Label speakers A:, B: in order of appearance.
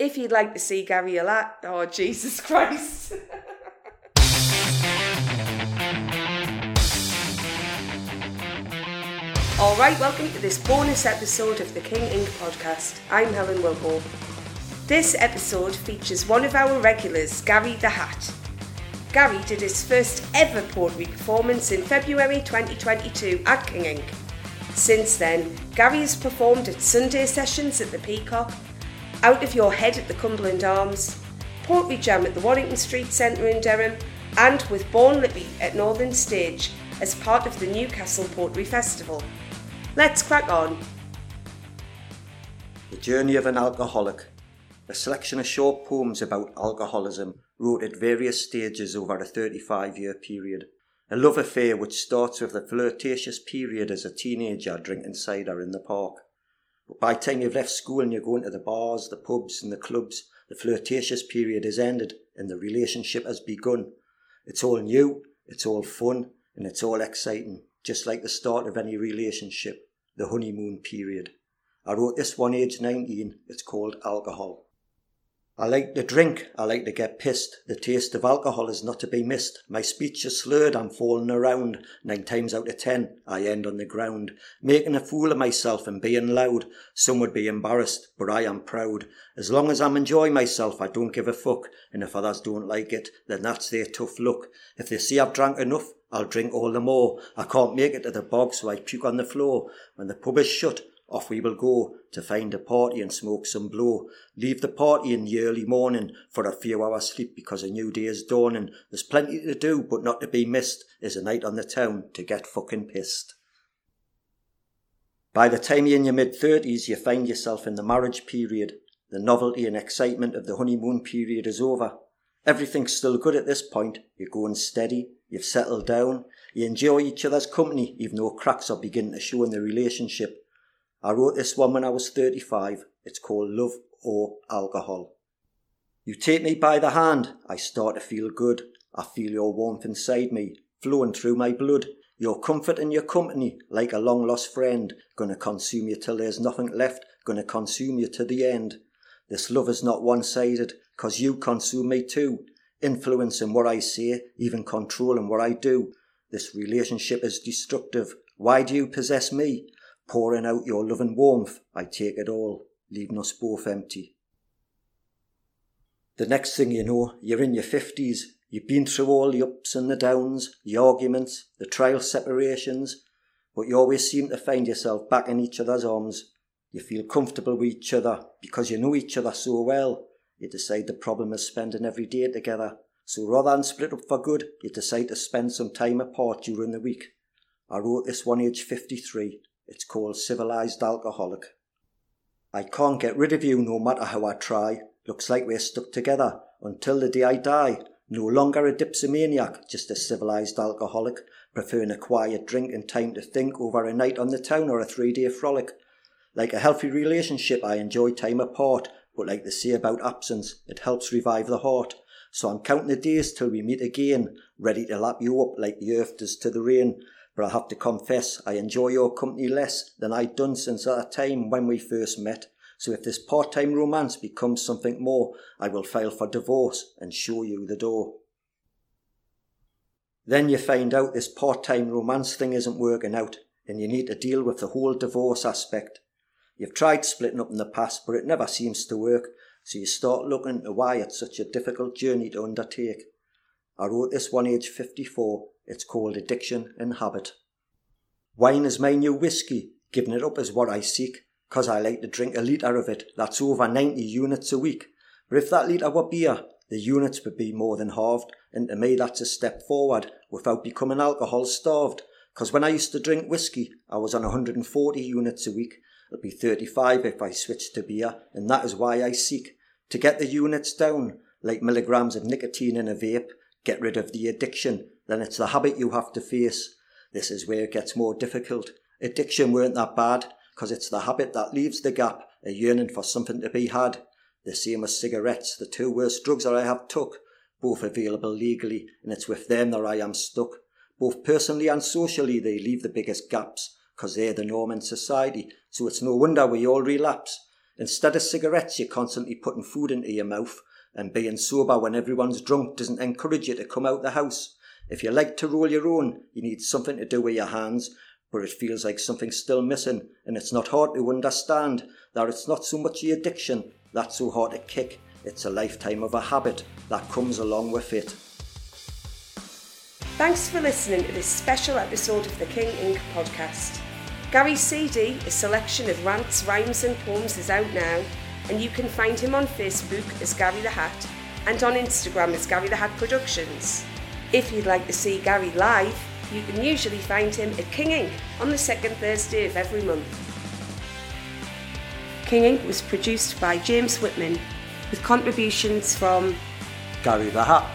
A: If you'd like to see Gary a lot, oh Jesus Christ. Alright, welcome to this bonus episode of the King Ink. podcast. I'm Helen Wilko. This episode features one of our regulars, Gary the Hat. Gary did his first ever poetry performance in February 2022 at King Ink. Since then, Gary has performed at Sunday sessions at the Peacock, Out of Your Head at the Cumberland Arms, Poetry Jam at the Waddington Street Centre in Durham, and with Born Lippy at Northern Stage as part of the Newcastle Poetry Festival. Let's crack on.
B: The Journey of an Alcoholic, a selection of short poems about alcoholism wrote at various stages over a 35 year period. A love affair which starts with the flirtatious period as a teenager drinking cider in the park. But by the time you've left school and you're going to the bars, the pubs, and the clubs, the flirtatious period is ended and the relationship has begun. It's all new, it's all fun, and it's all exciting, just like the start of any relationship, the honeymoon period. I wrote this one age 19, it's called Alcohol. I like to drink, I like to get pissed. The taste of alcohol is not to be missed. My speech is slurred, I'm falling around. Nine times out of ten, I end on the ground. Making a fool of myself and being loud. Some would be embarrassed, but I am proud. As long as I'm enjoying myself, I don't give a fuck. And if others don't like it, then that's their tough luck. If they see I've drank enough, I'll drink all the more. I can't make it to the bog, so I puke on the floor. When the pub is shut, off we will go to find a party and smoke some blow. Leave the party in the early morning for a few hours sleep because a new day is dawning. There's plenty to do, but not to be missed is a night on the town to get fucking pissed. By the time you're in your mid thirties, you find yourself in the marriage period. The novelty and excitement of the honeymoon period is over. Everything's still good at this point. You're going steady. You've settled down. You enjoy each other's company, even though cracks are beginning to show in the relationship. I wrote this one when I was 35. It's called Love or Alcohol. You take me by the hand, I start to feel good. I feel your warmth inside me, flowing through my blood. Your comfort and your company, like a long lost friend, gonna consume you till there's nothing left, gonna consume you to the end. This love is not one sided, cause you consume me too, influencing what I say, even controlling what I do. This relationship is destructive. Why do you possess me? Pouring out your love and warmth, I take it all, leaving us both empty. The next thing you know, you're in your fifties, you've been through all the ups and the downs, the arguments, the trial separations, but you always seem to find yourself back in each other's arms. You feel comfortable with each other because you know each other so well. You decide the problem is spending every day together. So rather than split up for good, you decide to spend some time apart during the week. I wrote this one age 53 it's called Civilized Alcoholic. I can't get rid of you no matter how I try. Looks like we're stuck together until the day I die. No longer a dipsomaniac, just a civilized alcoholic, preferring a quiet drink and time to think over a night on the town or a three day frolic. Like a healthy relationship, I enjoy time apart, but like they say about absence, it helps revive the heart. So I'm counting the days till we meet again, ready to lap you up like the earth does to the rain. But I have to confess, I enjoy your company less than I'd done since that time when we first met. So if this part-time romance becomes something more, I will file for divorce and show you the door. Then you find out this part-time romance thing isn't working out and you need to deal with the whole divorce aspect. You've tried splitting up in the past, but it never seems to work, so you start looking into why it's such a difficult journey to undertake. I wrote this one age 54 it's called addiction and habit. Wine is my new whiskey. Giving it up is what I seek, 'cause I like to drink a litre of it. That's over 90 units a week. But if that litre were beer, the units would be more than halved, and to me that's a step forward without becoming alcohol starved. 'Cause when I used to drink whiskey, I was on 140 units a week. It'll be 35 if I switch to beer, and that is why I seek to get the units down, like milligrams of nicotine in a vape, get rid of the addiction, then it's the habit you have to face. This is where it gets more difficult. Addiction weren't that bad, because it's the habit that leaves the gap, a yearning for something to be had. The same as cigarettes, the two worst drugs that I have took, both available legally, and it's with them that I am stuck. Both personally and socially, they leave the biggest gaps, because they're the norm in society, so it's no wonder we all relapse. Instead of cigarettes, you're constantly putting food into your mouth, and being sober when everyone's drunk doesn't encourage you to come out the house. If you like to roll your own, you need something to do with your hands, but it feels like something's still missing, and it's not hard to understand that it's not so much the addiction that's so hard to kick, it's a lifetime of a habit that comes along with it.
A: Thanks for listening to this special episode of the King Ink. podcast. Gary's CD, a selection of rants, rhymes, and poems, is out now, and you can find him on Facebook as Gary the Hat and on Instagram as Gary the Hat Productions. If you'd like to see Gary live, you can usually find him at King Ink. on the second Thursday of every month. King Ink. was produced by James Whitman with contributions from
B: Gary the Hat,